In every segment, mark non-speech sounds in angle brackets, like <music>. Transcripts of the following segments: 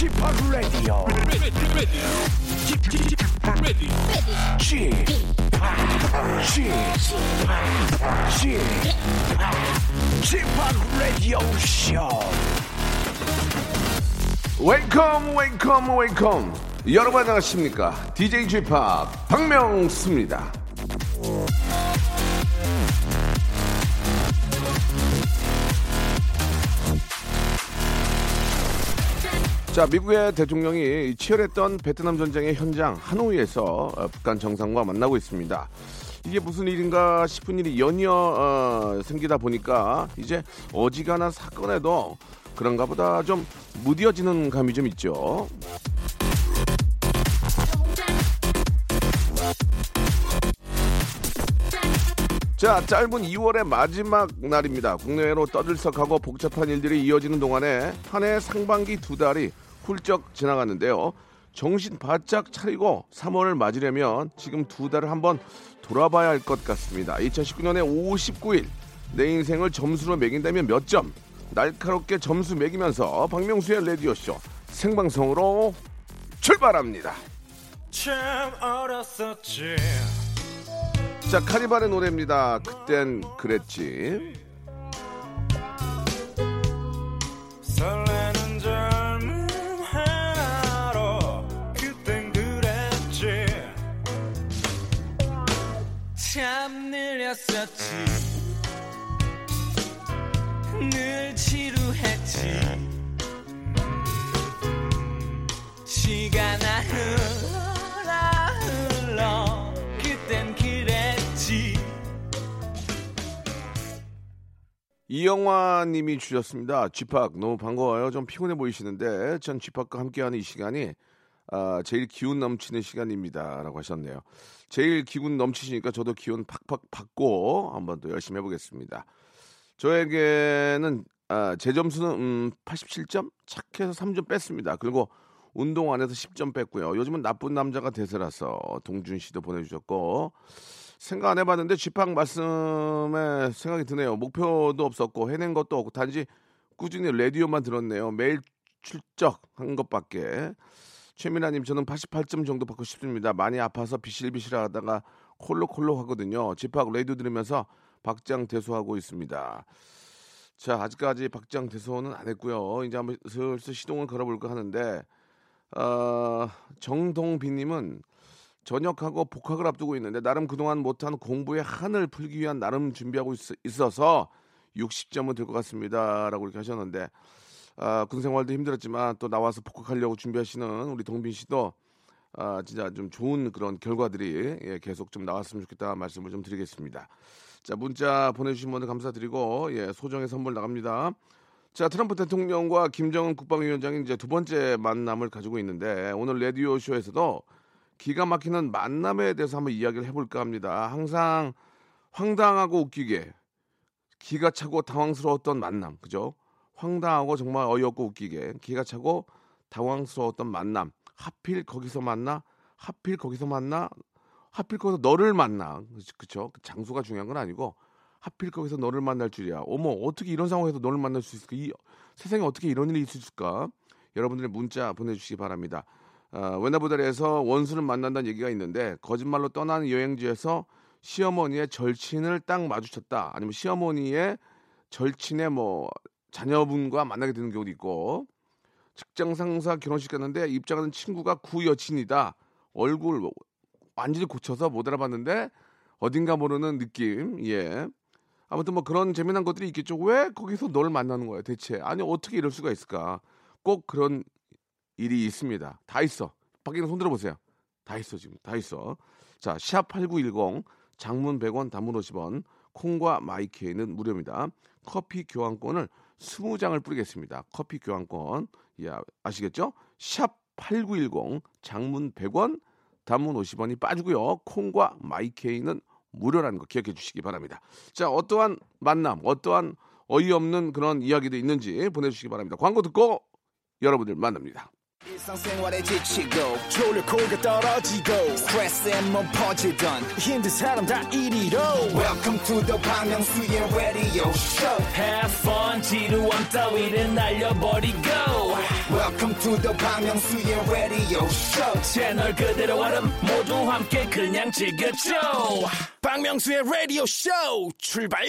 P Radio Show. 웨이컴 웨이컴 웨이컴 여러분 안녕하십니까 DJ p 박명수입니다 자 미국의 대통령이 치열했던 베트남 전쟁의 현장 하노이에서 어, 북한 정상과 만나고 있습니다 이게 무슨 일인가 싶은 일이 연이어 어, 생기다 보니까 이제 어지간한 사건에도 그런가 보다 좀 무뎌지는 감이 좀 있죠. 자, 짧은 2월의 마지막 날입니다. 국내외로 떠들썩하고 복잡한 일들이 이어지는 동안에 한 해 상반기 두 달이 훌쩍 지나갔는데요. 정신 바짝 차리고 3월을 맞으려면 지금 두 달을 한번 돌아봐야 할 것 같습니다. 2019년에 59일 내 인생을 점수로 매긴다면 몇 점? 날카롭게 점수 매기면서 박명수의 라디오쇼 생방송으로 출발합니다. 참 어렸었지. 자, 카니발의 노래입니다. 그땐 그랬지. 참 느렸었지. 늘 지루했지. 시간아 흘러 흘러 그땐 그랬지. 이영화님이 주셨습니다. 쥐팍 너무 반가워요. 좀 피곤해 보이시는데 전 쥐팍과 함께하는 이 시간이 아, 제일 기운 넘치는 시간입니다라고 하셨네요. 제일 기운 넘치시니까 저도 기운 팍팍 받고 한번 또 열심히 해보겠습니다. 저에게는 아, 제 점수는 음, 87점 착해서 3점 뺐습니다. 그리고 운동 안에서 10점 뺐고요. 요즘은 나쁜 남자가 대세라서 동준 씨도 보내주셨고 생각 안 해봤는데 쥐팍 말씀에 생각이 드네요. 목표도 없었고 해낸 것도 없고 단지 꾸준히 라디오만 들었네요. 매일 출적한 것밖에. 최민아님 저는 88점 정도 받고 싶습니다. 많이 아파서 비실비실하다가 콜록콜록 하거든요. 쥐팍 라디오 들으면서 박장 대소하고 있습니다. 자 아직까지 박장 대소는 안 했고요. 이제 한번 슬슬 시동을 걸어볼까 하는데 어, 정동빈님은 전역하고 복학을 앞두고 있는데 나름 그동안 못한 공부의 한을 풀기 위한 나름 준비하고 있, 어서 60점은 될 것 같습니다라고 이렇게 하셨는데 아, 군 생활도 힘들었지만 또 나와서 복학하려고 준비하시는 우리 동빈 씨도 아, 진짜 좀 좋은 그런 결과들이 예, 계속 좀 나왔으면 좋겠다 말씀을 좀 드리겠습니다. 자 문자 보내주신 분들 감사드리고 예, 소정의 선물 나갑니다. 자 트럼프 대통령과 김정은 국방위원장이 이제 두 번째 만남을 가지고 있는데 오늘 라디오 쇼에서도 기가 막히는 만남에 대해서 한번 이야기를 해볼까 합니다. 항상 황당하고 웃기게 기가 차고 당황스러웠던 만남, 그죠? 황당하고 정말 어이없고 웃기게 기가 차고 당황스러웠던 만남. 하필 거기서 만나? 하필 거기서 만나? 하필 거기서 너를 만나? 그쵸? 장소가 중요한 건 아니고 하필 거기서 너를 만날 줄이야. 어머 어떻게 이런 상황에서 너를 만날 수 있을까? 이 세상에 어떻게 이런 일이 있을까? 여러분들의 문자 보내주시기 바랍니다. 어, 외나보다리에서 원수를 만난다는 얘기가 있는데 거짓말로 떠난 여행지에서 시어머니의 절친을 딱 마주쳤다. 아니면 시어머니의 절친의 뭐 자녀분과 만나게 되는 경우도 있고 직장 상사 결혼식 갔는데 입장하는 친구가 구 여친이다. 얼굴 완전히 고쳐서 못 알아봤는데 어딘가 모르는 느낌. 예. 아무튼 뭐 그런 재미난 것들이 있겠죠. 왜 거기서 너를 만나는 거야, 대체? 아니 어떻게 이럴 수가 있을까? 꼭 그런 일이 있습니다. 다 있어. 밖에 손 들어보세요. 다 있어 지금. 다 있어. 자, 샵 8910 장문 100원, 단문 50원. 콩과 마이케이는 무료입니다. 커피 교환권을 20장을 뿌리겠습니다. 커피 교환권. 예, 아시겠죠? 샵 8910 장문 100원, 단문 50원이 빠지고요. 콩과 마이케이는 무료라는 거 기억해 주시기 바랍니다. 자, 어떠한 만남, 어떠한 어이없는 그런 이야기도 있는지 보내주시기 바랍니다. 광고 듣고 여러분들 만납니다. 지치고, 떨어지고, 퍼지던, welcome to the Bang Myung-soo's radio show. Have fun 지루함 따위를 날려버리고. Welcome to the Bang Myung-soo's radio show. 채널 그대로 얼음 모두 함께 그냥 즐겨줘. 박명수의 라디오 쇼 출발!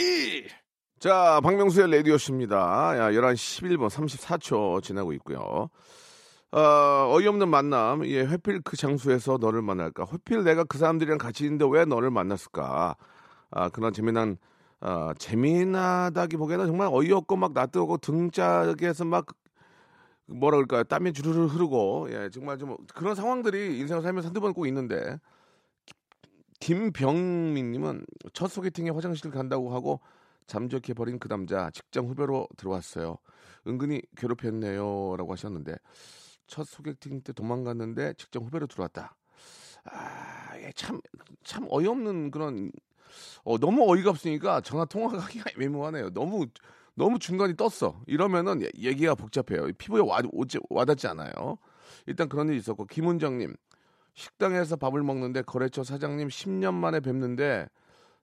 자, 박명수의 라디오쇼입니다. 야, 11시 11분 34초 지나고 있고요. 어, 어이없는 만남. 예, 회필 그 장소에서 너를 만날까? 회필 내가 그 사람들이랑 같이 있는데 왜 너를 만났을까? 아, 그런 재미난, 아, 재미나다기 보기에는 정말 어이없고 막 낯뜨고 등짝에서 막 뭐라 그럴까요? 땀이 주르르 흐르고, 예, 정말 좀 그런 상황들이 인생을 살면서 한두 번 꼭 있는데, 김병민님은 첫 소개팅에 화장실 간다고 하고 잠적해 버린 그 남자 직장 후배로 들어왔어요. 은근히 괴롭혔네요라고 하셨는데 첫 소개팅 때 도망갔는데 직장 후배로 들어왔다. 아, 예, 참, 참 어이없는 그런, 어, 너무 어이가 없으니까 전화 통화하기가 <laughs> 애매모하네요. 너무, 너무 중간이 떴어. 이러면은 예- 얘기가 복잡해요. 피부에 와, 오지, 와닿지 않아요. 일단 그런 일이 있었고, 김은정님, 식당에서 밥을 먹는데 거래처 사장님 10년 만에 뵙는데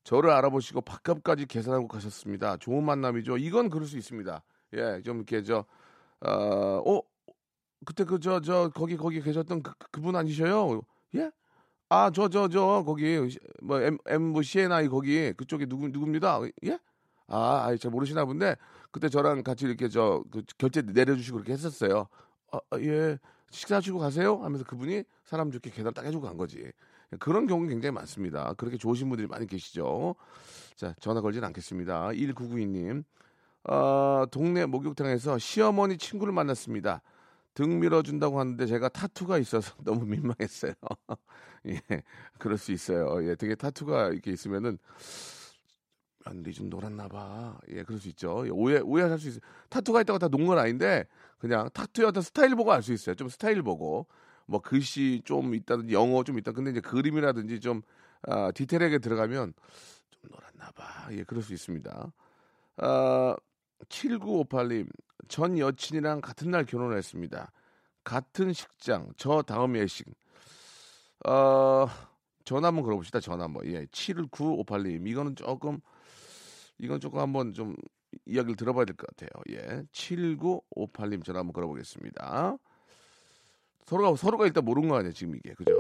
저를 알아보시고 밥값까지 계산하고 가셨습니다. 좋은 만남이죠. 이건 그럴 수 있습니다. 예, 좀 이렇게 저, 어, 어 그때 그 저 저 거기 거기 계셨던 그, 그- 그분 아니셔요? 예? 아, 저 저저 거기 뭐 M M CNI 거기 그쪽에 누구 누굽니다. 예? 아, 아이 잘 모르시나 본데 그때 저랑 같이 이렇게 저 그 결제 내려주시고 그렇게 했었어요. 아, 아, 예. 식사하시고 가세요? 하면서 그분이 사람 좋게 계산 딱 해주고 간 거지. 그런 경우는 굉장히 많습니다. 그렇게 좋으신 분들이 많이 계시죠. 자, 전화 걸진 않겠습니다. 1992님. 어, 동네 목욕탕에서 시어머니 친구를 만났습니다. 등 밀어준다고 하는데 제가 타투가 있어서 <laughs> 너무 민망했어요. <laughs> 예, 그럴 수 있어요. 예, 되게 타투가 이렇게 있으면은 안리 좀 놀았나 봐. 예, 그럴 수 있죠. 예, 오해 오해할 수 있어요. 타투가 있다고 다 논 건 아닌데 그냥 타투의 어떤 스타일 보고 알 수 있어요. 좀 스타일 보고 뭐 글씨 좀 있다든지 영어 좀 있다. 근데 이제 그림이라든지 좀 아, 디테일하게 들어가면 좀 놀았나 봐. 예, 그럴 수 있습니다. 아, 7958님 전 여친이랑 같은 날 결혼을 했습니다. 같은 식장, 저 다음 예식. 어, 전화 한번 걸어봅시다. 전화 한번. 예, 7958님 이거는 조금 이건 조금 한번 좀 이야기를 들어봐야 될 것 같아요. 예, 7958님 전화 한번 걸어보겠습니다. 서로가 서로가 일단 모르는 거 아니에요 지금 이게 그죠?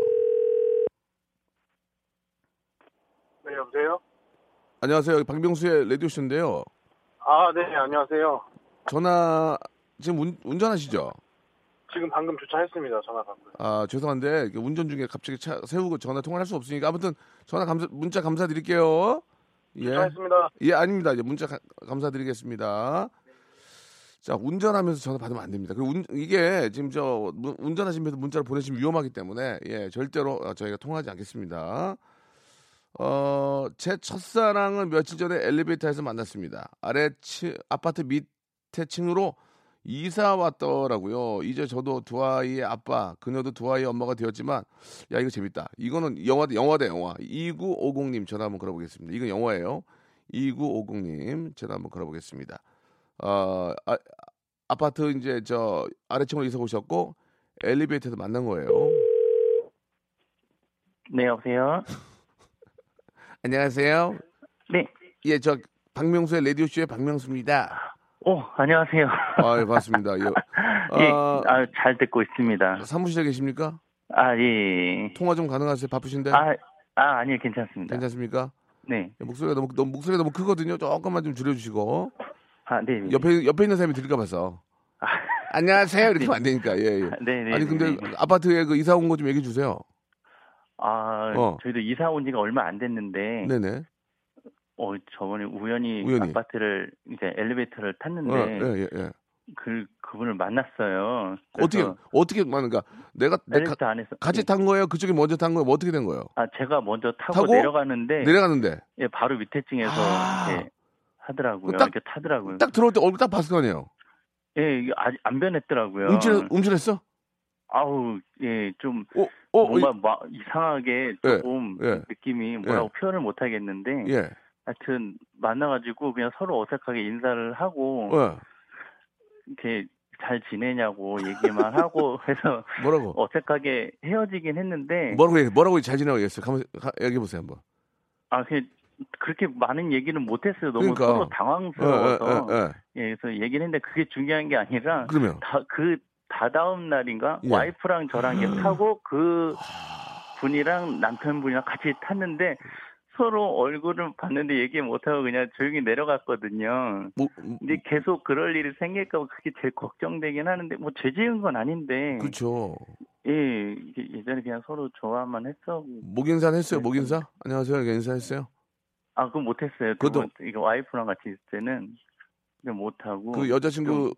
네, 여보세요? 안녕하세요 박명수의 라디오 쇼인데요. 아, 네, 안녕하세요. 전화 지금 운, 운전하시죠? 지금 방금 주차했습니다, 전화 방금. 아 죄송한데 운전 중에 갑자기 차 세우고 전화 통화를 할수 없으니까 아무튼 전화 감사 문자 감사드릴게요. 예. 주차했습니다. 예, 아닙니다. 이제 문자 가- 감사드리겠습니다. 자, 운전하면서 전화 받으면 안 됩니다. 그리고 운- 이게 지금 저 문- 운전하시면서 문자를 보내시면 위험하기 때문에 예, 절대로 어, 저희가 통화하지 않겠습니다. 어, 제 첫사랑을 며칠 전에 엘리베이터에서 만났습니다. 아래 치, 아파트 밑 에 층으로 이사 왔더라고요. 이제 저도 두 아이의 아빠, 그녀도 두 아이의 엄마가 되었지만, 야, 이거 재밌다. 이거는 영화, 영화다, 영화. 2950님 전화 한번 걸어보겠습니다. 이건 영화예요. 2950님 전화 한번 걸어보겠습니다. 어, 아, 아파트 이제 저 아래층으로 이사 오셨고, 엘리베이터에서 만난 거예요. 네, 여보세요? <laughs> 안녕하세요. 네. 예, 저 박명수의 라디오쇼의 박명수입니다. 오, 안녕하세요. 아, 예, 반갑습니다. 예. <laughs> 예, 아, 아, 잘 듣고 있습니다. 사무실에 계십니까? 아, 예. 통화 좀 가능하세요? 바쁘신데? 아, 아, 아니요, 괜찮습니다. 괜찮습니까? 네. 예, 목소리가 너무, 너무 목소리가 너무 크거든요. 조금만 좀 줄여주시고 아, 네. 네. 옆에 옆에 있는 사람이 들을까 봐서 아, <laughs> 안녕하세요 이렇게 하면 안 되니까 예, 예. 네, 네. 아니 근데 네, 네. 아파트에 그 이사 온 거 좀 얘기해 주세요. 아, 어. 저희도 이사 온 지가 얼마 안 됐는데, 네네. 어, 저번에 우연히, 우연히. 아파트를, 이제 엘리베이터를 탔는데, 어, 예, 예, 예. 그, 그분을 만났어요. 어떻게 어떻게 만그니까 내가 내 가, 엘리베이터 안에서. 같이 예. 탄 거예요? 그쪽이 먼저 탄 거예요? 뭐 어떻게 된 거예요? 아, 제가 먼저 타고, 타고? 내려가는데, 내려가는데 예, 바로 밑에 층에서, 아. 이렇게 하더라고요. 딱- 이렇게 타더라고요. 딱 들어올 때 얼굴 딱 봤을 거 아니에요? 예, 아직 안 변했더라고요. 움찔 움찔했어? 아우, 예, 좀 어, 어, 뭔가 마- 이상하게 조금 예. 느낌이 뭐라고 표현을 못 하겠는데 예, 예. 하여튼 만나가지고 그냥 서로 어색하게 인사를 하고 어, 이렇게 잘 지내냐고 얘기만 하고 <laughs> 해서 뭐라고? 어색하게 헤어지긴 했는데 뭐라고 얘기, 뭐라고 잘 지내고 얘기했어요? 가만 얘기해 보세요 한번. 아 그렇게 많은 얘기는 못했어요. 너무 그러니까. 서로 예, 당황스러워서 예, 예, 예. 예, 그래서 얘기를 했는데 그게 중요한 게 아니라 그러면 다 그 다다음 날인가 예. 와이프랑 저랑 이렇게 타고 그 분이랑 남편분이랑 같이 탔는데 서로 얼굴을 봤는데 얘기 못하고 그냥 조용히 내려갔거든요. 뭐, 근데 계속 그럴 일이 생길까 봐 그게 제일 걱정되긴 하는데 뭐 죄 지은 건 아닌데 그렇죠. 예 예전에 그냥 서로 좋아만 했어 목인사 했어요. 네. 목인사? 안녕하세요. 인사했어요. 아 그건 못했어요 그것도- 이거 와이프랑 같이 있을 때는 못하고 그 여자친구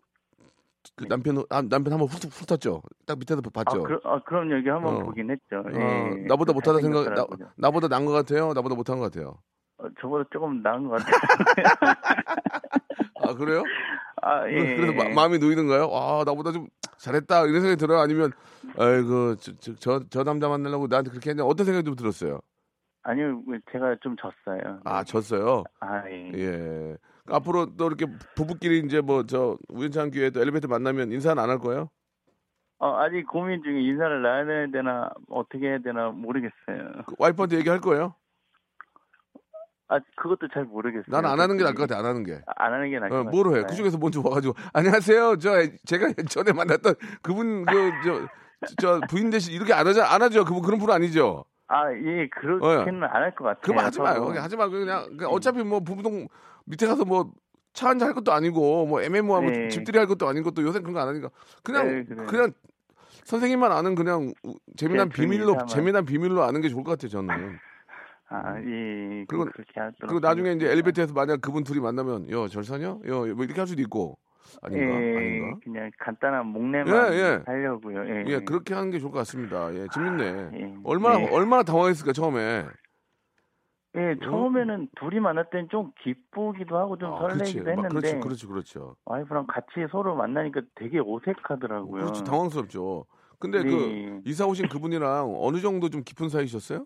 그 남편 아, 남편 한번 훑, 훑었죠. 딱 밑에서 아, 봤죠. 그, 아 그럼 여기 한번 어. 보긴 했죠 어, 예. 나보다 못하다 생각 나. 나보다 난 것 같아요. 나보다 못한 것 같아요. 어, 저보다 조금 나은 것 같아요 <laughs> 아 그래요? 아 예. 그래서 마, 마음이 놓이는가요? 아 나보다 좀 잘했다 이런 생각이 들어요. 아니면 아이고 저저저 남자 만나려고 나한테 그렇게 했는데 어떤 생각이 좀 들었어요? 아니요 제가 좀 졌어요 아 졌어요. 아, 예. 예. 앞으로 또 이렇게 부부끼리 이제 뭐 저 우연찮은 기회에 또 엘리베이터 만나면 인사는 안 할 거예요? 어, 아직 고민 중에 인사를 놔야 되나 어떻게 해야 되나 모르겠어요. 그 와이프한테 얘기할 거예요? 아 그것도 잘 모르겠어요. 난 안 하는 게 나을 것 같아. 안 하는 게. 아, 안 하는 게 나을 것 어, 같아요. 뭐로 해? 그 중에서 먼저 와가지고 안녕하세요. 저 제가 전에 만났던 그분 그 저 저 부인 대신 이렇게 안 하자 안 하죠. 그분 그런 분 아니죠. 아, 예, 그렇게는 안할 것 같아요. 그럼 하지 마요. 그냥 하지 말고 그냥, 그냥 어차피 뭐 부부동 밑에 가서 뭐 차 한잔 할 것도 아니고 뭐 애매모하고 네. 집들이 할 것도 아닌 것도 요새 그런 거 안 하니까 그냥 네. 그냥 선생님만 아는 그냥 우- 재미난 비밀로 삼아. 재미난 비밀로 아는 게 좋을 것 같아요 저는. 아, 예. 그리고- 그렇게 그리고 나중에 이제. 엘리베이터에서 만약 그분 둘이 만나면 여 절사냐? 여뭐 이렇게 할 수도 있고 아닌가? 예, 아닌가? 그냥 간단한 목례만 예, 예. 하려고요. 예, 예, 그렇게 하는 게 좋을 것 같습니다. 예, 재밌네. 예. 얼마나 예. 얼마나 당황했을까 처음에. 예, 처음에는 둘이 만날 땐좀 기쁘기도 하고 좀 아, 그렇지. 설레기도 막 했는데 그렇죠, 그렇죠, 그렇죠. 와이프랑 같이 서로 만나니까 되게 어색하더라고요. 그렇죠, 당황스럽죠. 근데 네. 그 이사 오신 그분이랑 어느 정도 좀 깊은 사이셨어요?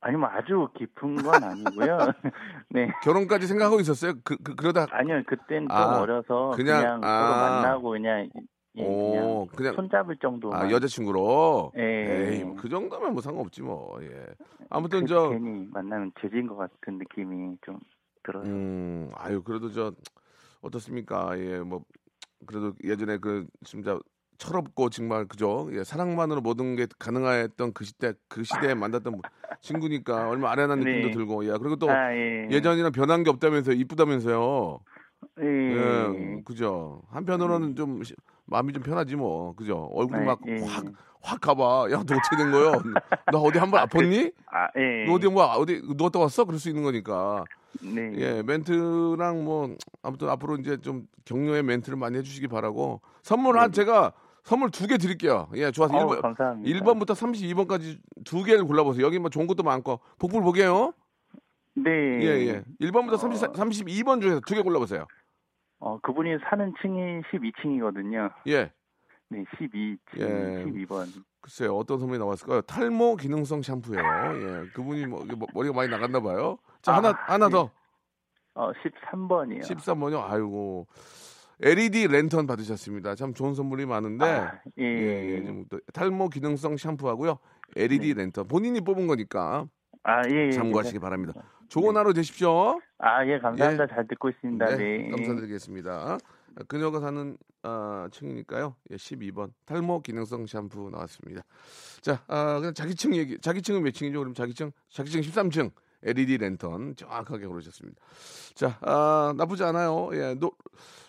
아니면 아주 깊은 건 아니고요. <laughs> 네. 결혼까지 생각하고 있었어요? 그, 그 그러다 아니요, 그땐 좀 아, 어려서 그냥, 그냥, 아. 서로 만나고 그냥 예, 오, 그냥 그냥 손잡을 정도만. 아, 여자친구로. 예. 에이, 뭐그 정도면 뭐 상관없지 뭐. 예. 아무튼 그- 저 괜히 만나면 죄진 것 같은 느낌이 좀 들어서. 음, 아유, 그래도 저 어떻습니까? 예, 뭐 그래도 예전에 그 진짜 철없고 정말 그죠? 예, 사랑만으로 모든 게 가능했던 그 시대 그 시대에 만났던 뭐 친구니까 얼마 아련한 느낌도 네. 들고, 예, 그리고 또 아, 예. 예전이랑 변한 게 없다면서 이쁘다면서요. 예. 예, 그죠. 한편으로는 좀 시- 마음이 좀 편하지 뭐, 그죠. 얼굴 아, 막 예. 확확 가봐. 야, 너 어떻게 된 거요? 너 어디 한 번 아팠니? 아, 예. 너 어디 뭐 어디 누웠다 왔어? 그럴 수 있는 거니까. 네. 예, 멘트랑 뭐 아무튼 앞으로 이제 좀 격려의 멘트를 많이 해주시기 바라고 선물 한 제가 선물 두 개 드릴게요. 예, 좋아서 네. 어우, 1번, 감사합니다. 1번부터 32번까지 두 개를 골라보세요. 여기 뭐 좋은 것도 많고 복불 보게요. 네. 예, 예. 1번부터 30, 32번 중에서 두 개 골라보세요. 어, 그분이 사는 층이 12층이거든요. 예, 네, 12층, 예. 12번. 글쎄요 어떤 선물이 나왔을까요? 탈모 기능성 샴푸예요. 예, 그분이 뭐, 뭐 머리가 많이 나갔나 봐요. 자 아, 하나 하나 예. 더 어, 13번이요. 13번요. 아이고 LED 랜턴 받으셨습니다. 참 좋은 선물이 많은데. 아, 예. 예, 예, 좀또 탈모 기능성 샴푸하고요. LED 랜턴 본인이 뽑은 거니까 아, 예. 예, 참고하시기 예. 바랍니다. 좋은 하루 되십시오. 아, 예, 감사합니다. 잘 듣고 있습니다. 네, 네. 감사드리겠습니다. 그녀가 사는 아, 층이니까요. 예, 12번 탈모 기능성 샴푸 나왔습니다. 자, 아, 그냥 자기층 얘기. 자기층은 몇 층이죠? 그럼 자기층 자기층 13층 LED 랜턴 정확하게 고르셨습니다. 자, 아, 나쁘지 않아요. 예, 노,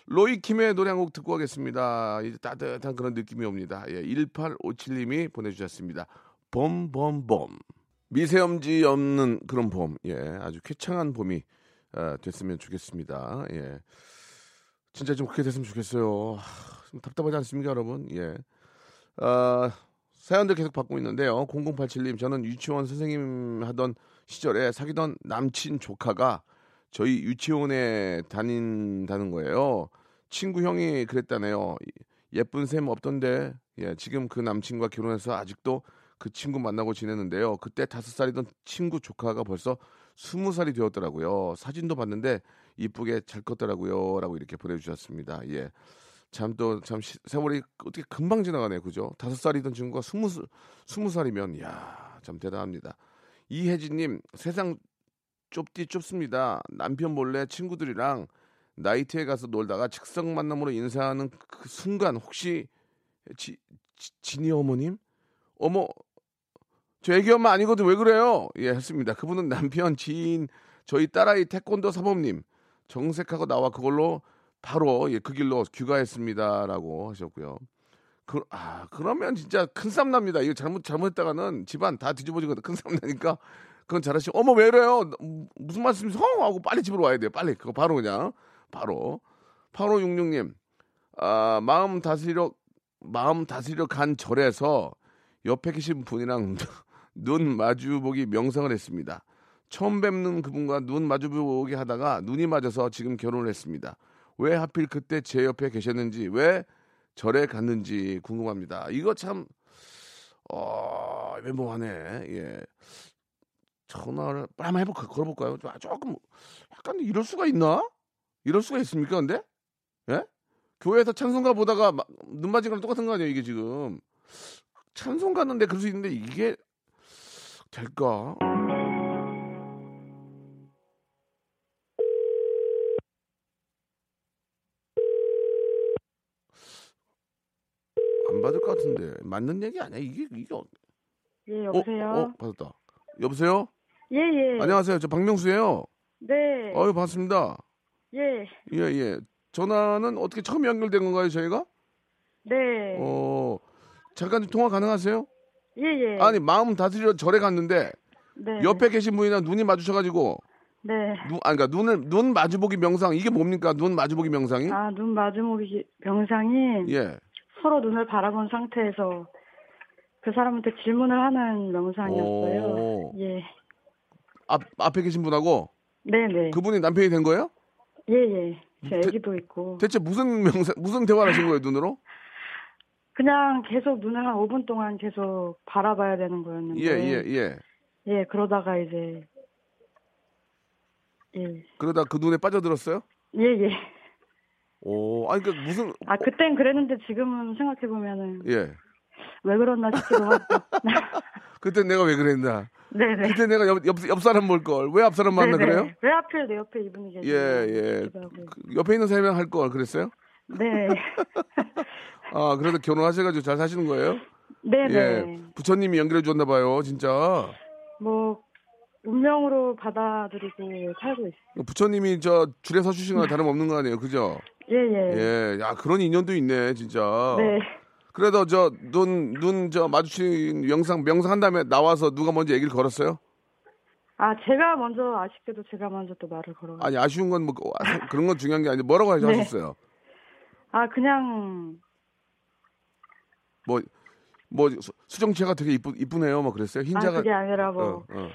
로이 킴의 노래 한 곡 듣고 가겠습니다. 이제 따뜻한 그런 느낌이 옵니다. 예, 1857님이 보내주셨습니다. 봄봄봄. 미세먼지 없는 그런 봄. 예, 아주 쾌청한 봄이 아, 됐으면 좋겠습니다. 예. 진짜 좀 그렇게 됐으면 좋겠어요. 하, 좀 답답하지 않습니까, 여러분? 예. 아, 사연들 계속 받고 있는데요. 0087님, 저는 유치원 선생님 하던 시절에 사귀던 남친 조카가 저희 유치원에 다닌다는 거예요. 친구 형이 그랬다네요. 예쁜 셈 없던데, 예, 지금 그 남친과 결혼해서 아직도 그 친구 만나고 지내는데요. 그때 다섯 살이던 친구 조카가 벌써 스무 살이 되었더라고요. 사진도 봤는데 이쁘게 잘 컸더라고요. 라고 이렇게 보내주셨습니다. 예. 참 또 참 세월이 어떻게 금방 지나가네. 그죠? 다섯 살이던 친구가 스무, 스- 스무 살이면, 이야, 참 대단합니다. 이혜진님, 세상 좁디 좁습니다. 남편 몰래 친구들이랑 나이트에 가서 놀다가 즉석 만남으로 인사하는 그 순간 혹시 지, 지, 진이 어머님? 어머, 저 애기 엄마 아니거든 왜 그래요? 예, 했습니다. 그분은 남편, 지인, 저희 딸아이 태권도 사범님 정색하고 나와 그걸로 바로 예, 그 길로 귀가했습니다라고 하셨고요. 그, 아, 그러면 진짜 큰 싸움 납니다. 이거 잘못, 잘못했다가는 집안 다 뒤집어지거든. 큰 싸움 나니까. 그건 잘하시고, 어머, 왜 이래요? 무슨 말씀이세요? 하고 빨리 집으로 와야 돼요. 빨리. 그거 바로 그냥. 바로. 8566님, 아, 마음 다스리려, 마음 다스리려 간 절에서 옆에 계신 분이랑 <laughs> 눈 마주보기 명상을 했습니다. 처음 뵙는 그분과 눈 마주보기 하다가 눈이 맞아서 지금 결혼을 했습니다. 왜 하필 그때 제 옆에 계셨는지, 왜 절에 갔는지 궁금합니다. 이거 참, 어, 애매모하네. 예. 전화를 한번 해볼까, 걸어볼까요? 좀- 조금, 약간 이럴 수가 있나? 이럴 수가 있습니까, 근데? 예? 교회에서 찬송가 보다가 마- 눈 맞은 거랑 똑같은 거 아니에요, 이게 지금. 찬송 갔는데 그럴 수 있는데 이게 될까? 안 받을 것 같은데 맞는 얘기 아니야 이게 이게 어, 예, 여보세요? 어, 어 받았다 여보세요 예, 예. 안녕하세요 저 박명수예요 네. 어유 반갑습니다 예. 예 예 전화는 어떻게 처음 연결된 건가요 저희가 네. 어 잠깐 통화 가능하세요 예, 예. 아니 마음 다스리러 절에 갔는데 네. 옆에 계신 분이랑 눈이 마주쳐가지고 네. 눈, 아, 그러니까 눈을 눈 마주보기 명상 이게 뭡니까? 눈 마주보기 명상이? 아, 눈 마주보기 명상이 예. 서로 눈을 바라본 상태에서 그 사람한테 질문을 하는 명상이었어요. 오. 예. 앞 앞에 계신 분하고 네, 네. 그분이 남편이 된 거예요? 예, 예. 제 대- 애기도 있고. 대체 무슨 명상 무슨 대화를 하신 거예요 눈으로? 그냥 계속 눈을 한 5분 동안 계속 바라봐야 되는 거였는데. 예예 예. 예, 그러다가 이제 예. 그러다 그 눈에 빠져들었어요? 예, 예. 오, 아니 그 무슨 아, 그땐 그랬는데 지금은 생각해 보면은 예. 왜 그랬나 싶기도 하고. <laughs> 그때 내가 왜 그랬나? 네네. 그때 내가 옆, 옆, 옆 사람 볼 걸. 왜 앞 사람 만나 네네. 그래요? 왜 하필 내 옆에 이분이 계시나 예, 예. 하고. 그 옆에 있는 사람이랑 할 걸 그랬어요? 네. <laughs> 아, 그래도 결혼하셔가지고 잘 사시는 거예요? 네네. 예. 부처님이 연결해 줬나 봐요, 진짜. 뭐, 운명으로 받아들이고 살고 있어요. 부처님이 저 줄에 서주신 거나 다름없는 거 아니에요, 그죠? 예, 예. 예, 야 그런 인연도 있네, 진짜. 네. 그래도 저 눈 눈 저 마주친 명상 명상 한 다음에 나와서 누가 먼저 얘기를 걸었어요? 아, 제가 먼저 아쉽게도 제가 먼저 또 말을 걸어. 아니 아쉬운 건 뭐 그런 건 중요한 게 아니고 뭐라고 네. 하셨어요? 아, 그냥, 뭐 뭐 수정체가 되게 이쁘 이쁘네요, 뭐 그랬어요. 아, 흰자가 그게 아니라 뭐, 어, 어.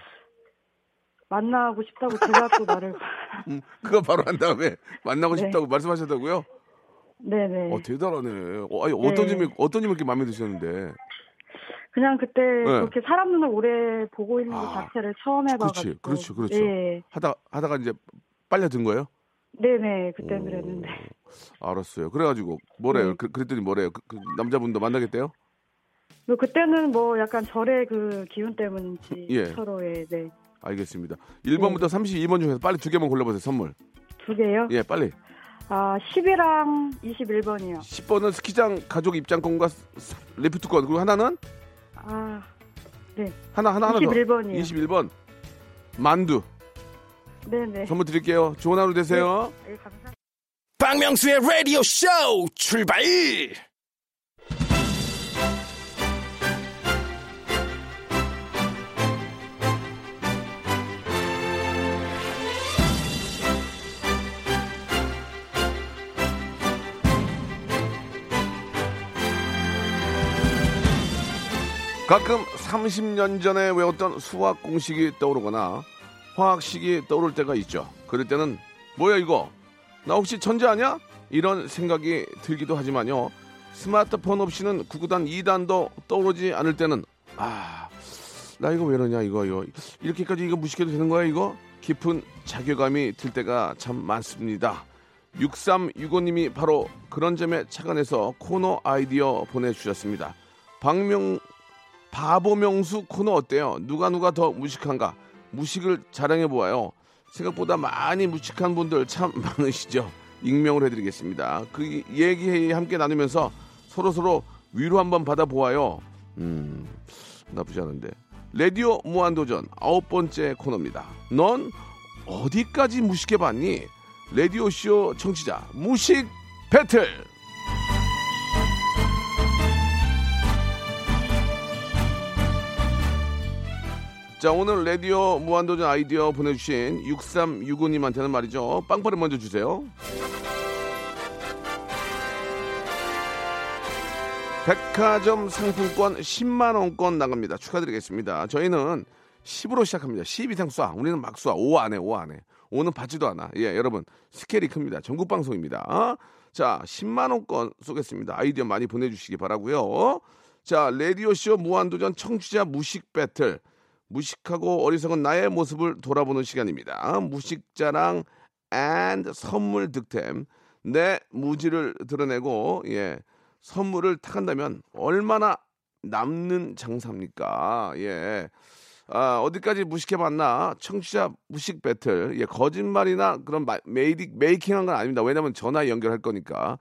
만나고 싶다고 제가 또 <laughs> 말을. 음, 그거 바로 한 다음에 만나고 네. 싶다고 말씀하셨다고요? 네네. 어 대단하네. 어, 아니 어떤 네. 점이 어떤 점이 그렇게 마음에 드셨는데? 그냥 그때 그렇게 사람 눈을 오래 보고 있는 것 네. 아, 자체를 처음 해봐가지고. 그렇지, 그렇죠. 예. 하다 하다가 이제 빨려든 거예요? 네네, 그땐 오. 그랬는데. 알았어요. 그래가지고 뭐래요? 네. 그, 그랬더니 뭐래요? 그, 그 남자분도 만나겠대요? 뭐 그때는 뭐 약간 절의 그 기운 때문인지 예. 서로의 네. 알겠습니다. 1번부터 32번 중에서 빨리 두 개만 골라보세요. 선물. 두 개요? 예, 빨리. 아, 10이랑 21번이요. 10번은 스키장 가족 입장권과 스- 스- 리프트권. 그리고 하나는 아, 하나 하나 하나 더. 21번 이요. 21번. 만두. 네네. 선물 드릴게요. 좋은 하루 되세요. 네, 감사합니다. 박명수의 라디오 쇼 출발! 가끔 30년 전에 외웠던 수학 공식이 떠오르거나 화학식이 떠오를 때가 있죠. 그럴 때는 뭐야 이거? 나 혹시 천재 아니야? 이런 생각이 들기도 하지만요. 스마트폰 없이는 구구단 2단도 떠오르지 않을 때는 아, 나 이거 왜 이러냐 이거 이거 이렇게까지 이거 무식해도 되는 거야 이거? 깊은 자괴감이 들 때가 참 많습니다. 6365님이 바로 그런 점에 착안해서 코너 아이디어 보내주셨습니다. 박명 바보 명수 코너 어때요? 누가 누가 더 무식한가? 무식을 자랑해 보아요. 생각보다 많이 무식한 분들 참 <laughs> 많으시죠. 익명을 해드리겠습니다. 그 얘기 함께 나누면서 서로 서로 위로 한번 받아보아요. 음, 나쁘지 않은데. 라디오 무한도전 아홉 번째 코너입니다. 넌 어디까지 무식해 봤니? 라디오 쇼 청취자 무식 배틀! 자, 오늘 라디오 무한도전 아이디어 보내주신 6365님한테는 말이죠. 빵빠레 먼저 주세요. 백화점 상품권 10만원권 나갑니다. 축하드리겠습니다. 저희는 10으로 시작합니다. 10 이상 쏴. 우리는 막 쏴. 5 안에, 5 안에. 5는 받지도 않아. 예, 여러분. 스케일이 큽니다. 전국 방송입니다. 어? 자, 10만원권 쏘겠습니다. 아이디어 많이 보내주시기 바라고요 자, 라디오쇼 무한도전 청취자 무식 배틀. 무식하고 어리석은 나의 모습을 돌아보는 시간입니다. 무식자랑 and 선물 득템. 내 무지를 드러내고, 예. 선물을 탁한다면 얼마나 남는 장사입니까? 예. 아, 어디까지 무식해봤나? 청취자 무식 배틀. 예, 거짓말이나 그런 마, 메이디, 메이킹한 건 아닙니다. 왜냐면 전화 연결할 거니까.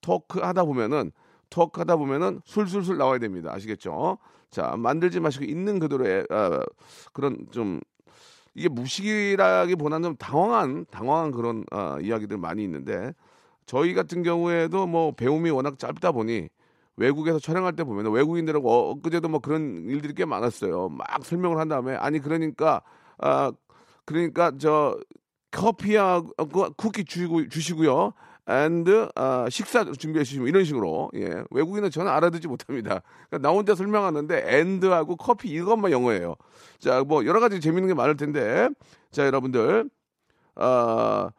토크 하다 보면은, 토크 하다 보면은 술술술 나와야 됩니다. 아시겠죠? 자, 만들지 마시고 있는 그대로의, 어, 그런 좀, 이게 무식이라기보다는 좀 당황한, 당황한 그런, 어, 이야기들 많이 있는데, 저희 같은 경우에도 뭐 배움이 워낙 짧다 보니 외국에서 촬영할 때 보면 외국인들하고 어, 엊그제도 뭐 그런 일들이 꽤 많았어요. 막 설명을 한 다음에 아니 그러니까 아 그러니까 저 커피하고 쿠키 주시고 주시고요. And 아, 식사 준비해 주시면 이런 식으로 예 외국인은 저는 알아듣지 못합니다. 그러니까 나 혼자 설명하는데 and하고 커피 이것만 영어예요. 자 뭐 여러 가지 재밌는 게 많을 텐데 자 여러분들 아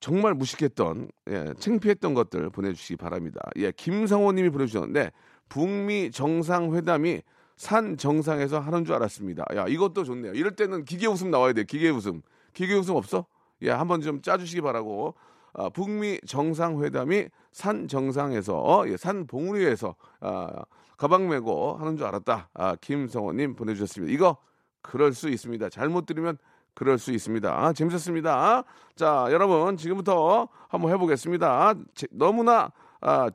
정말 무식했던 예, 창피했던 것들 보내주시기 바랍니다. 예, 김성호님이 보내주셨는데 북미 정상회담이 산 정상에서 하는 줄 알았습니다. 야 이것도 좋네요. 이럴 때는 기계 웃음 나와야 돼. 기계 웃음. 기계 웃음 없어? 예, 한번 좀 짜주시기 바라고. 아, 북미 정상회담이 산 정상에서 예, 산 봉우리에서 아, 가방 메고 하는 줄 알았다. 아, 김성호님 보내주셨습니다. 이거 그럴 수 있습니다. 잘못 들으면 그럴 수 있습니다. 아, 재밌었습니다. 자, 여러분 지금부터 한번 해보겠습니다. 제, 너무나 아,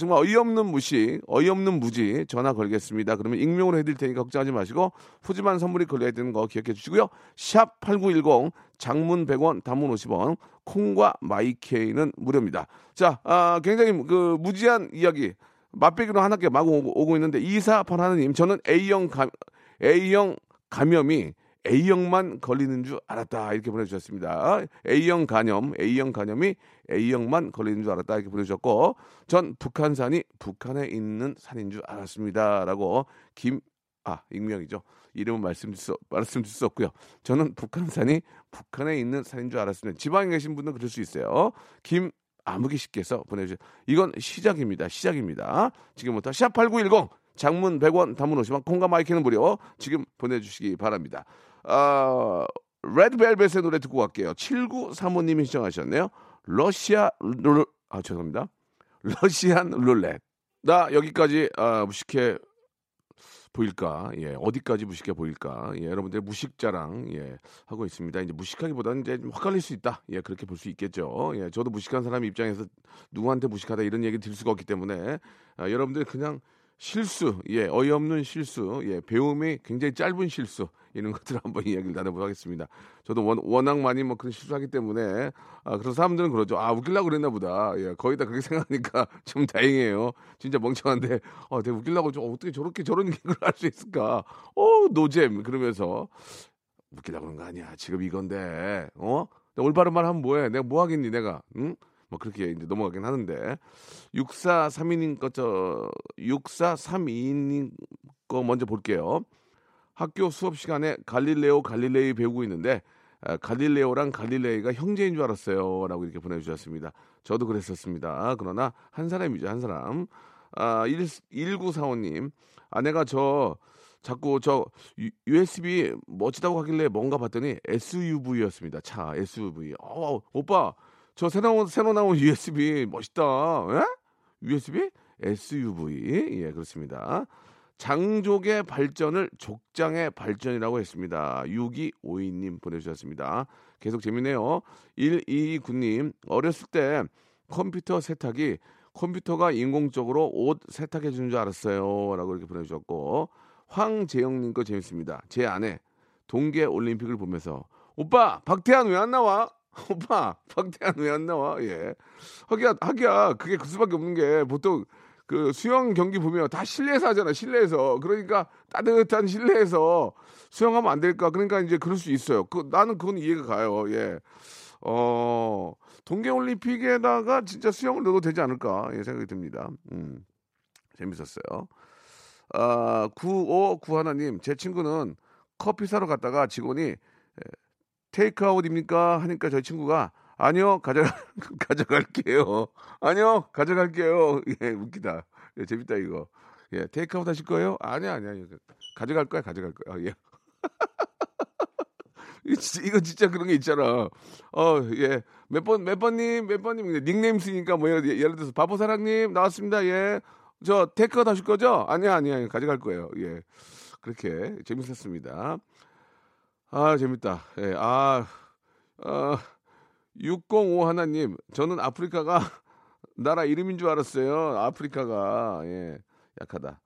정말 어이없는 무시, 어이없는 무지 전화 걸겠습니다. 그러면 익명으로 해드릴 테니까 걱정하지 마시고 푸짐한 선물이 걸려야 되는 거 기억해 주시고요. 샵 8910 장문 100원, 단문 50원, 콩과 마이케이는 무료입니다. 자, 아, 굉장히 그 무지한 이야기 맛배기로 하나께 마구 오고, 오고 있는데 이사판 하느님 저는 A형 감 A형 감염이 A형만 걸리는 줄 알았다 이렇게 보내주셨습니다. A형 간염, A형 간염이 A형만 걸리는 줄 알았다 이렇게 보내주셨고 전 북한산이 북한에 있는 산인 줄 알았습니다라고 김 아 익명이죠. 이름은 말씀드릴 수, 말씀드릴 수 없고요. 저는 북한산이 북한에 있는 산인 줄 알았습니다. 지방에 계신 분은 그럴 수 있어요. 김 아무기 씨께서 보내주신 이건 시작입니다. 시작입니다. 지금부터 샵8910 장문 100원, 단문 50원, 콩과 마이크는 무료. 지금 보내주시기 바랍니다. 아, 레드벨벳의 노래 듣고 갈게요. 7935님이 시청하셨네요. 러시아 룰, 아, 죄송합니다. 러시안 룰렛. 나 여기까지 아, 무식해 보일까? 예, 어디까지 무식해 보일까? 예, 여러분들 무식 자랑 예, 하고 있습니다. 이제 무식하기보다는 이제 헷갈릴 수 있다. 예, 그렇게 볼 수 있겠죠. 예, 저도 무식한 사람 입장에서 누구한테 무식하다 이런 얘기 들 수가 없기 때문에 아, 여러분들 그냥 실수, 예, 어이없는 실수, 예, 배움이 굉장히 짧은 실수, 이런 <laughs> 것들을 한번 이야기를 나눠보도록 하겠습니다. 저도 원, 워낙 많이 뭐 그런 실수하기 때문에, 아, 그래서 사람들은 그러죠. 아, 웃기려고 그랬나 보다. 예, 거의 다 그렇게 <laughs> 생각하니까 좀 다행이에요. 진짜 멍청한데, 어, 내가 웃기려고 좀 어떻게 저렇게 저런 <laughs> 얘기를 할 수 있을까? 어, 노잼. 그러면서, 웃기려고 그런 거 아니야. 지금 이건데, 어? 올바른 말 하면 뭐해? 내가 뭐 하겠니, 내가? 응? 뭐 그렇게 이제 넘어가긴 하는데 6432님 거저 6432님 거 먼저 볼게요. 학교 수업 시간에 갈릴레오 갈릴레이 배우고 있는데 아, 갈릴레오랑 갈릴레이가 형제인 줄 알았어요라고 이렇게 보내주셨습니다. 저도 그랬었습니다. 그러나 한 사람이죠 한 사람. 아 1945님 아내가 저 자꾸 저 USB 멋지다고 하길래 뭔가 봤더니 SUV였습니다. 차 SUV. 어, 오빠 저 새로, 새로 나온 USB 멋있다. 예? USB? SUV. 예, 그렇습니다. 장족의 발전을 족장의 발전이라고 했습니다. 6252님 보내주셨습니다. 계속 재밌네요. 129님, 어렸을 때 컴퓨터 세탁이 컴퓨터가 인공적으로 옷 세탁해 주는 줄 알았어요. 라고 이렇게 보내주셨고, 황재영님 거 재밌습니다. 제 아내, 동계 올림픽을 보면서, 오빠, 박태환 왜 안 나와? <laughs> 오빠, 박태환 왜 안 나와? 예. 하기야, 하기야, 그게 그 수밖에 없는 게, 보통, 그 수영 경기 보면 다 실내에서 하잖아, 실내에서. 그러니까 따뜻한 실내에서 수영하면 안 될까? 그러니까 이제 그럴 수 있어요. 그, 나는 그건 이해가 가요. 예. 어, 동계올림픽에다가 진짜 수영을 넣어도 되지 않을까? 예, 생각이 듭니다. 음, 재밌었어요. 아, 9591님, 제 친구는 커피 사러 갔다가 직원이 에, 테이크아웃입니까? 하니까 저희 친구가 아니요, 가져, <laughs> 가져갈게요. 아니요, 가져갈게요. 예, 웃기다. 예, 재밌다, 이거. 예, 테이크아웃 하실 거예요? 아니야, 아니야. 가져갈 거야, 가져갈 거야. 아, 예. <laughs> 이거 진짜, 이거 진짜 그런 게 있잖아. 어, 예. 몇 번, 몇 번님, 몇 번님, 닉네임 쓰니까 뭐, 예를, 예를 들어서, 바보사랑님, 나왔습니다. 예. 저, 테이크아웃 하실 거죠? 아니야, 아니야. 가져갈 거예요. 예. 그렇게 재밌었습니다. 아, 재밌다. 예, 아, 어, 605 하나님, 저는 아프리카가 <laughs> 나라 이름인 줄 알았어요. 아프리카가. 예, 약하다.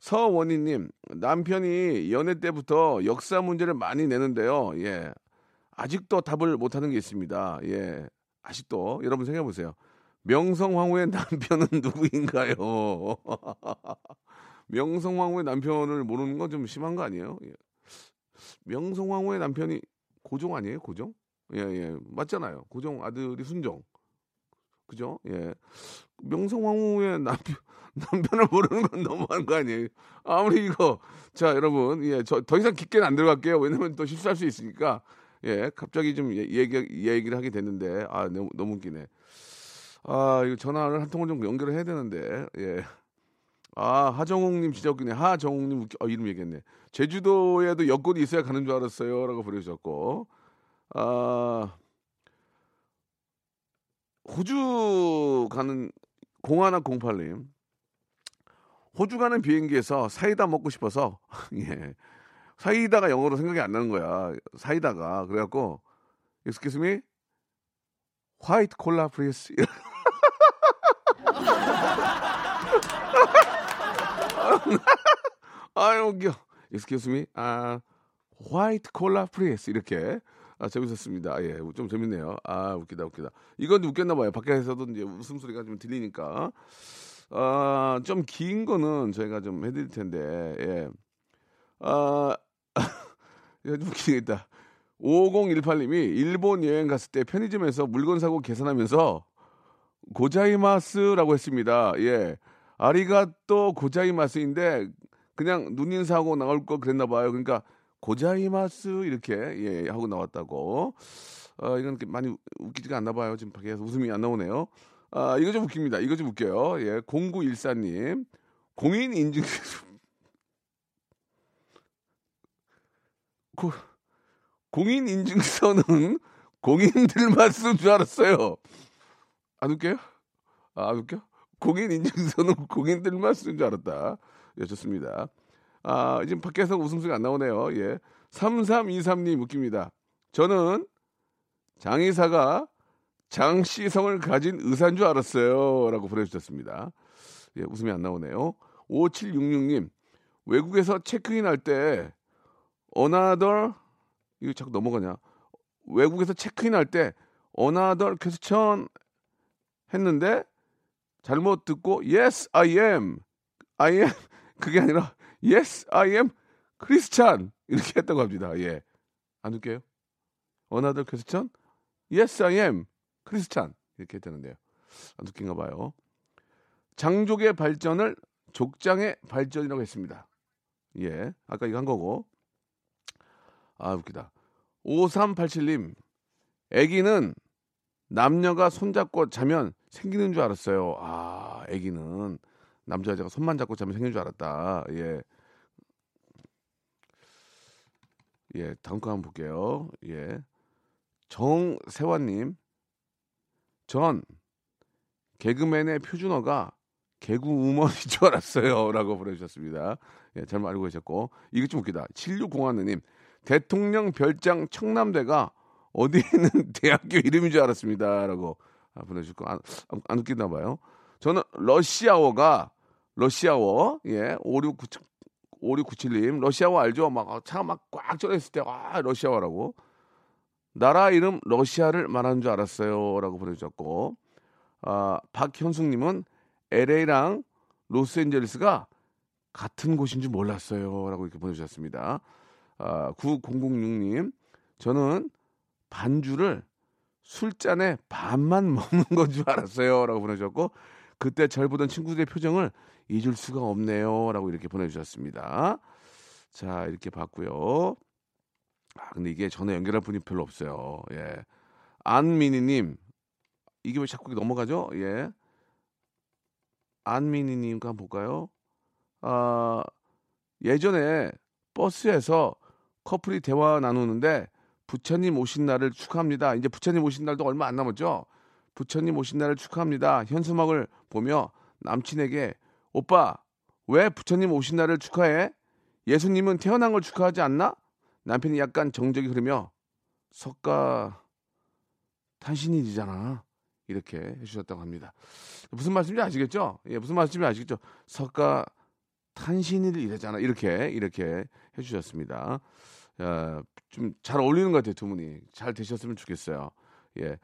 서원희님, 남편이 연애 때부터 역사 문제를 많이 내는데요. 예. 아직도 답을 못하는 게 있습니다. 예. 아직도. 여러분 생각해보세요. 명성황후의 남편은 <laughs> 누구인가요? <laughs> 명성황후의 남편을 모르는 건 좀 심한 거 아니에요? 예. 명성황후의 남편이 고종 아니에요? 고종? 예, 예. 맞잖아요. 고종 아들이 순종. 그죠? 예. 명성황후의 남편, <laughs> 남편을 모르는 건 너무한 거 아니에요? 아무리 이거. 자, 여러분. 예. 저 더 이상 깊게는 안 들어갈게요. 왜냐면 또 실수할 수 있으니까. 예. 갑자기 좀 얘기, 얘기를 하게 됐는데. 아, 너무, 너무 웃기네. 아, 이거 전화를 한 통을 좀 연결을 해야 되는데. 예. 아, 하정욱님 진짜 웃기네. 하정욱님 어, 이름 얘기했네. 제주도에도 여권이 있어야 가는 줄 알았어요. 라고 보내주셨고. 아, 호주 가는 0108님. 호주 가는 비행기에서 사이다 먹고 싶어서, <laughs> 예. 사이다가 영어로 생각이 안 나는 거야. 사이다가. 그래갖고, excuse me? white cola please. 아유, 웃겨. excuse me? 아, white cola please. 이렇게. 아, 재밌었습니다. 예, 좀 재밌네요. 아, 웃기다, 웃기다. 이건 웃겼나 봐요. 밖에서도 이제 웃음소리가 좀 들리니까. 아, 좀 긴 거는 저희가 좀 해드릴 텐데, 예. 아, <laughs> 웃기겠다. 5018님이 일본 여행 갔을 때 편의점에서 물건 사고 계산하면서 고자이마스라고 했습니다. 예. 아리가또 고자이마스인데 그냥 눈인사하고 나올 거 그랬나 봐요. 그러니까 고자이마스 이렇게 예, 하고 나왔다고. 어, 이건 많이 웃기지가 않나 봐요. 지금 밖에서 웃음이 안 나오네요. 아, 이거 좀 웃깁니다. 이거 좀 웃겨요. 예, 0914님. 공인 인증 <laughs> 고, 공인 인증서는 <laughs> 공인들만 쓴줄 알았어요. 안 웃겨요? 아, 안 웃겨? 공인 인증서는 <laughs> 공인들만 쓰는 줄 알았다. 예, 좋습니다. 아, 지금 밖에서 웃음소리가 안 나오네요. 예. 3323님 웃깁니다. 저는 장의사가 창의성을 가진 의사인 줄 알았어요. 라고 보내주셨습니다. 예, 웃음이 안 나오네요. 5766님, 외국에서 체크인 할 때, another, 이거 자꾸 넘어가냐. 외국에서 체크인 할 때, another question 했는데, 잘못 듣고, yes, I am. I am. <laughs> 그게 아니라, yes, I am Christian. 이렇게 했다고 합니다. 예. 안 웃겨요? another question? yes, I am Christian. 이렇게 했다는데요. 안 웃긴가 봐요. 장족의 발전을 족장의 발전이라고 했습니다. 예. 아까 이거 한 거고. 아, 웃기다. 5387님. 아기는 남녀가 손잡고 자면 생기는 줄 알았어요. 아, 아기는 남자 여자가 손만 잡고 자면 생기는 줄 알았다. 예. 예, 다음 거 한번 볼게요. 예. 정세환님. 전 개그맨의 표준어가 개구우먼인 줄 알았어요. <laughs> 라고 보내주셨습니다. 예, 잘못 알고 계셨고. 이게 좀 웃기다. 7601님. 대통령 별장 청남대가 어디 있는 <laughs> 대학교 이름인 줄 알았습니다. 라고 아, 보내주셨고. 안, 안 웃기나 봐요. 저는 러시아워가 러시아워 예 5697, 5697님 러시아워 알죠? 막 차가 막 꽉 쩔어 있을 때 아 러시아워라고 나라 이름 러시아를 말하는 줄 알았어요라고 보내주셨고 아 박현숙님은 LA랑 로스앤젤레스가 같은 곳인 줄 몰랐어요라고 이렇게 보내주셨습니다. 아 9006님 저는 반주를 술잔에 반만 <laughs> 먹는 건 줄 알았어요 라고 보내주셨고 그때 절 보던 친구들의 표정을 잊을 수가 없네요 라고 이렇게 보내주셨습니다. 자 이렇게 봤고요. 아 근데 이게 전화 연결할 분이 별로 없어요. 예, 안미니님 이게 왜 자꾸 넘어가죠? 예, 안미니님 한번 볼까요? 아 예전에 버스에서 커플이 대화 나누는데 부처님 오신 날을 축하합니다. 이제 부처님 오신 날도 얼마 안 남았죠? 부처님 오신 날을 축하합니다. 현수막을 보며 남친에게 오빠 왜 부처님 오신 날을 축하해? 예수님은 태어난 걸 축하하지 않나? 남편이 약간 정적이 흐르며 석가 탄신일이잖아. 이렇게 해주셨다고 합니다. 무슨 말씀인지 아시겠죠? 예, 무슨 말씀인지 아시겠죠? 석가 탄신일 이래잖아. 이렇게 이렇게 해주셨습니다. 어, 좀 잘 어울리는 것 같아요 두 분이 잘 되셨으면 좋겠어요. 예,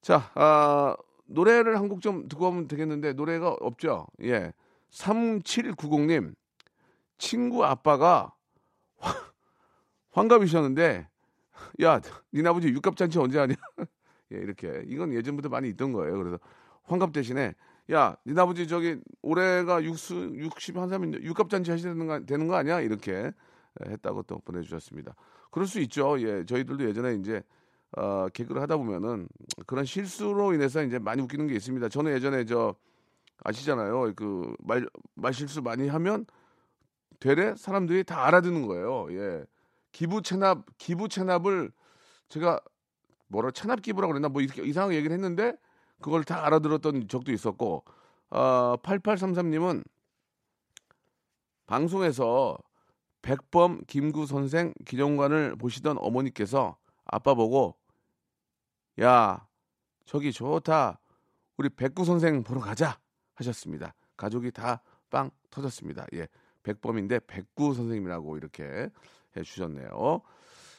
자 아, 노래를 한 곡 좀 듣고 하면 되겠는데 노래가 없죠. 예, 3790님 친구 아빠가 환갑이셨는데 야, 니네 아버지 육갑 잔치 언제 하냐? <laughs> 예, 이렇게 이건 예전부터 많이 있던 거예요. 그래서 환갑 대신에 야, 니네 아버지 저기 올해가 육수 60한 살면 육갑 잔치 하셔야 되는 거, 되는 거 아니야? 이렇게 했다고 또 보내 주셨습니다. 그럴 수 있죠. 예, 저희들도 예전에 이제 어, 개그를 하다 보면은 그런 실수로 인해서 이제 많이 웃기는 게 있습니다. 저는 예전에 저 아시잖아요. 그 말 말 실수 많이 하면 되레 사람들이 다 알아듣는 거예요. 예, 기부 체납 기부 체납을 제가 뭐라 체납 기부라고 그랬나 뭐 이렇게 이상하게 얘기를 했는데 그걸 다 알아들었던 적도 있었고 어, 8833님은 방송에서 백범 김구 선생 기정관을 보시던 어머니께서 아빠 보고 야 저기 좋다 우리 백구 선생 보러 가자 하셨습니다. 가족이 다 빵 터졌습니다. 예, 백범인데 백구 선생님이라고 이렇게 해주셨네요.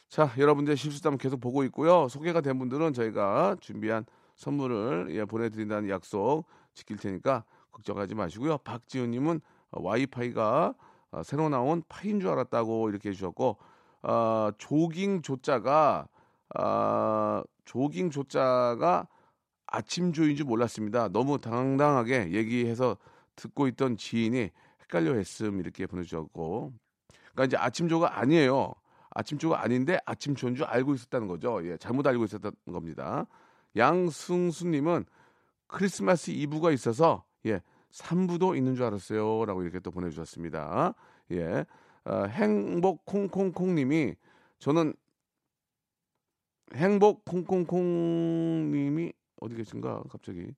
자, 여러분들 실수담 계속 보고 있고요. 소개가 된 분들은 저희가 준비한 선물을 예, 보내드린다는 약속 지킬 테니까 걱정하지 마시고요. 박지훈님은 와이파이가 어, 새로 나온 파인 줄 알았다고 이렇게 해주셨고 어, 조깅 조자가 어, 조깅 조자가 아침 조인 줄 몰랐습니다. 너무 당당하게 얘기해서 듣고 있던 지인이 헷갈려 했음 이렇게 보내주셨고 그러니까 이제 아침 조가 아니에요. 아침 조가 아닌데 아침 조인 줄 알고 있었다는 거죠. 예, 잘못 알고 있었던 겁니다. 양승수님은 크리스마스 이브가 있어서 예, 3부도 있는 줄 알았어요. 라고 이렇게 또 보내주셨습니다. 예. 어, 행복 콩콩콩님이 저는 행복 콩콩콩님이 어디 계신가 갑자기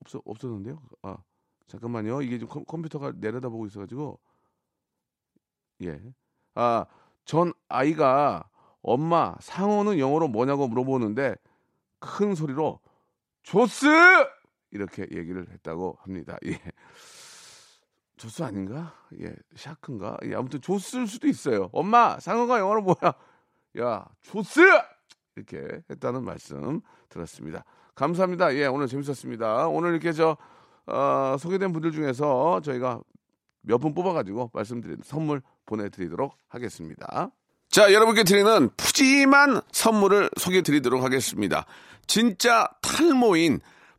없어 없었는데요. 아 잠깐만요. 이게 지금 컴퓨터가 내려다보고 있어가지고 예. 아 전 아이가 엄마 상어는 영어로 뭐냐고 물어보는데 큰 소리로 조스 이렇게 얘기를 했다고 합니다. 예. 조스 아닌가? 예, 샤크인가? 예, 아무튼 조스일 수도 있어요. 엄마, 상어가 영어로 뭐야? 야, 조스! 이렇게 했다는 말씀 들었습니다. 감사합니다. 예, 오늘 재밌었습니다. 오늘 이렇게 저, 어, 소개된 분들 중에서 저희가 몇 분 뽑아가지고 말씀드린 선물 보내드리도록 하겠습니다. 자, 여러분께 드리는 푸짐한 선물을 소개드리도록 하겠습니다. 진짜 탈모인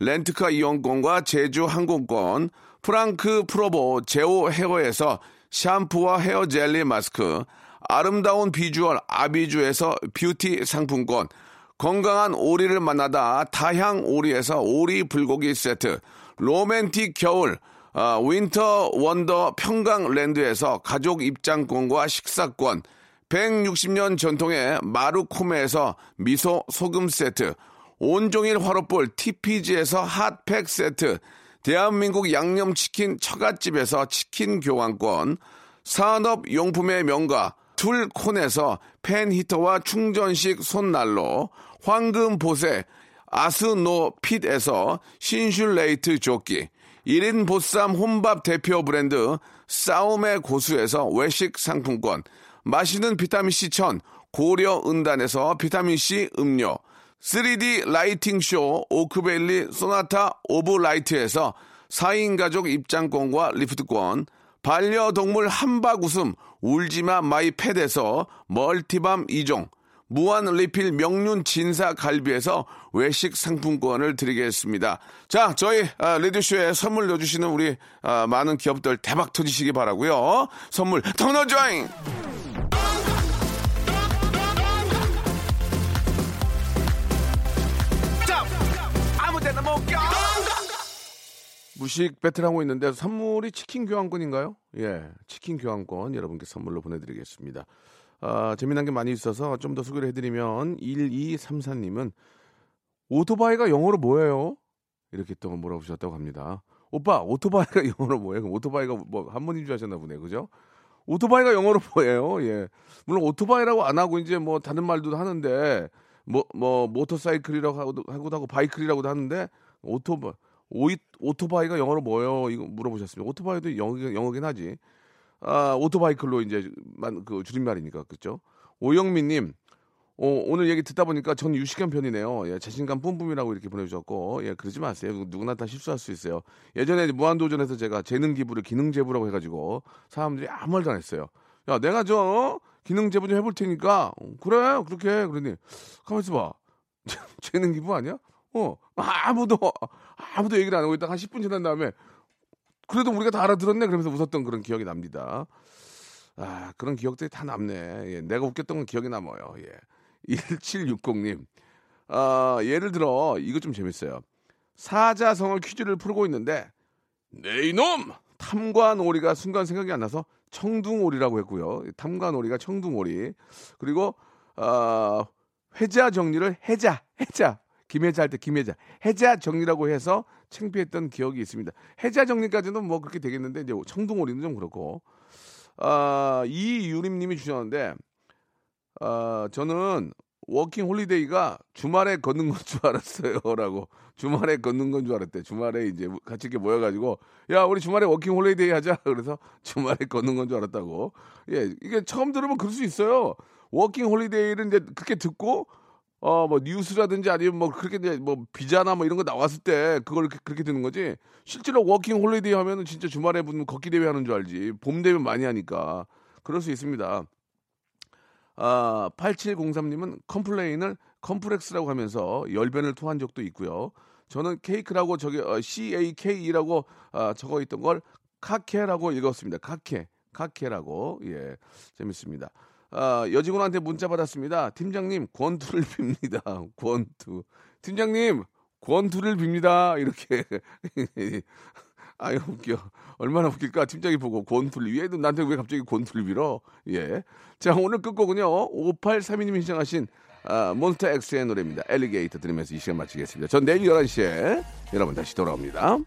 렌트카 이용권과 제주 항공권, 프랑크 프로보 제오 헤어에서 샴푸와 헤어 젤리 마스크, 아름다운 비주얼 아비주에서 뷰티 상품권, 건강한 오리를 만나다 다향 오리에서 오리 불고기 세트, 로맨틱 겨울 아, winter wonder 평강랜드에서 가족 입장권과 식사권, 160년 전통의 마루코메에서 미소 소금 세트, 온종일 화로볼 TPG에서 핫팩 세트, 대한민국 양념치킨 처갓집에서 치킨 교환권, 산업용품의 명가 툴콘에서 팬히터와 충전식 손난로, 황금보세 아스노핏에서 신슐레이트 조끼, 1인 보쌈 혼밥 대표 브랜드 싸움의 고수에서 외식 상품권, 마시는 비타민C 천 고려 은단에서 비타민C 음료, 3D lighting 쇼 오크밸리 소나타 오브 라이트에서 4인 가족 입장권과 리프트권, 반려동물 함박 웃음 울지마 마이 펫에서 멀티밤 2종, 무한 리필 명륜 진사 갈비에서 외식 상품권을 드리겠습니다. 자, 저희 아, 라디오쇼에 선물 넣어주시는 우리 아, 많은 기업들 대박 터지시기 바라고요. 선물 더 넣어줘잉! 무식 배틀하고 있는데 선물이 치킨 교환권인가요? 예, 치킨 교환권 여러분께 선물로 보내드리겠습니다. 아, 재미난 게 많이 있어서 좀 더 소개를 해드리면 1234님은 오토바이가 영어로 뭐예요? 이렇게 또 물어보셨다고 합니다. 오빠 오토바이가 <laughs> 영어로 뭐예요? 오토바이가 뭐 한번인 줄 아셨나 보네, 그죠? 오토바이가 영어로 뭐예요? 예, 물론 오토바이라고 안 하고 이제 뭐 다른 말도 하는데 뭐 뭐 모터사이클이라고 하고도 하고 바이크라고도 하는데 오토바 오이, 오토바이가 영어로 뭐예요? 이거 물어보셨습니다. 오토바이도 영어, 영어긴 하지. 아, 오토바이클로 이제 만, 그 줄임말이니까 그죠? 오영민님, 어, 오늘 얘기 듣다 보니까 전 유식한 편이네요. 예, 자신감 뿜뿜이라고 이렇게 보내주셨고, 예, 그러지 마세요. 누구나 다 실수할 수 있어요. 예전에 무한도전에서 제가 재능 기부를 기능 제부라고 해가지고 사람들이 아무 말도 안 했어요. 야, 내가 저 어? 기능 제부 좀 해볼 테니까 어, 그래 그렇게 그러니 가만 있어 봐. <laughs> 재능 기부 아니야? 어, 아무도 아무도 얘기를 안 하고 있다가 한 10분 지난 다음에 그래도 우리가 다 알아들었네 그러면서 웃었던 그런 기억이 납니다. 아, 그런 기억들이 다 남네. 예, 내가 웃겼던 건 기억이 남아요. 예. 1760님. 아, 예를 들어, 이거 좀 재밌어요. 사자성어 퀴즈를 풀고 있는데, 네 이놈! 탐관오리가 순간 생각이 안 나서 청둥오리라고 했고요. 탐관오리가 청둥오리. 그리고, 아, 회자 정리를 혜자, 혜자. 김혜자 할 때 김혜자. 혜자 정리라고 해서 창피했던 기억이 있습니다. 혜자 정리까지는 뭐 그렇게 되겠는데 이제 청둥오리는 좀 그렇고. 아, 이유림 님이 주셨는데 아, 저는 working holiday가 주말에 걷는 건 줄 알았어요라고 주말에 걷는 건 줄 알았대 주말에 이제 같이 이렇게 모여가지고 야 우리 주말에 working holiday 하자 <laughs> 그래서 주말에 걷는 건 줄 알았다고 예 이게 처음 들으면 그럴 수 있어요 working holiday를 이제 그렇게 듣고 어, 뭐, 뉴스라든지 아니면 뭐, 그렇게 뭐, 비자나 뭐 이런 거 나왔을 때 그걸 그렇게, 그렇게 되는 거지. 실제로 working holiday 하면은 진짜 주말에 무슨 걷기 대회 하는 줄 알지. 봄 되면 많이 하니까. 그럴 수 있습니다. 아, 8703님은 complain을 컴플렉스라고 하면서 열변을 토한 적도 있고요. 저는 케이크라고 저기 어, CAK라고 아, 적어 있던 걸 카케라고 읽었습니다. 카케. 카케라고. 예. 재밌습니다. 아, 여직원한테 문자 받았습니다. 팀장님, 권투를 <laughs> 빕니다. 권투. 팀장님, 권투를 빕니다. 이렇게. <laughs> 아유, 웃겨. 얼마나 웃길까? 팀장이 보고 권투를. 얘도 나한테 왜 갑자기 권투를 빌어? 예. 자, 오늘 끝곡은요. 5832님이 신청하신 아, 몬스터 X의 노래입니다. 엘리게이터 들으면서 이 시간 마치겠습니다. 전 내일 11시에 여러분 다시 돌아옵니다.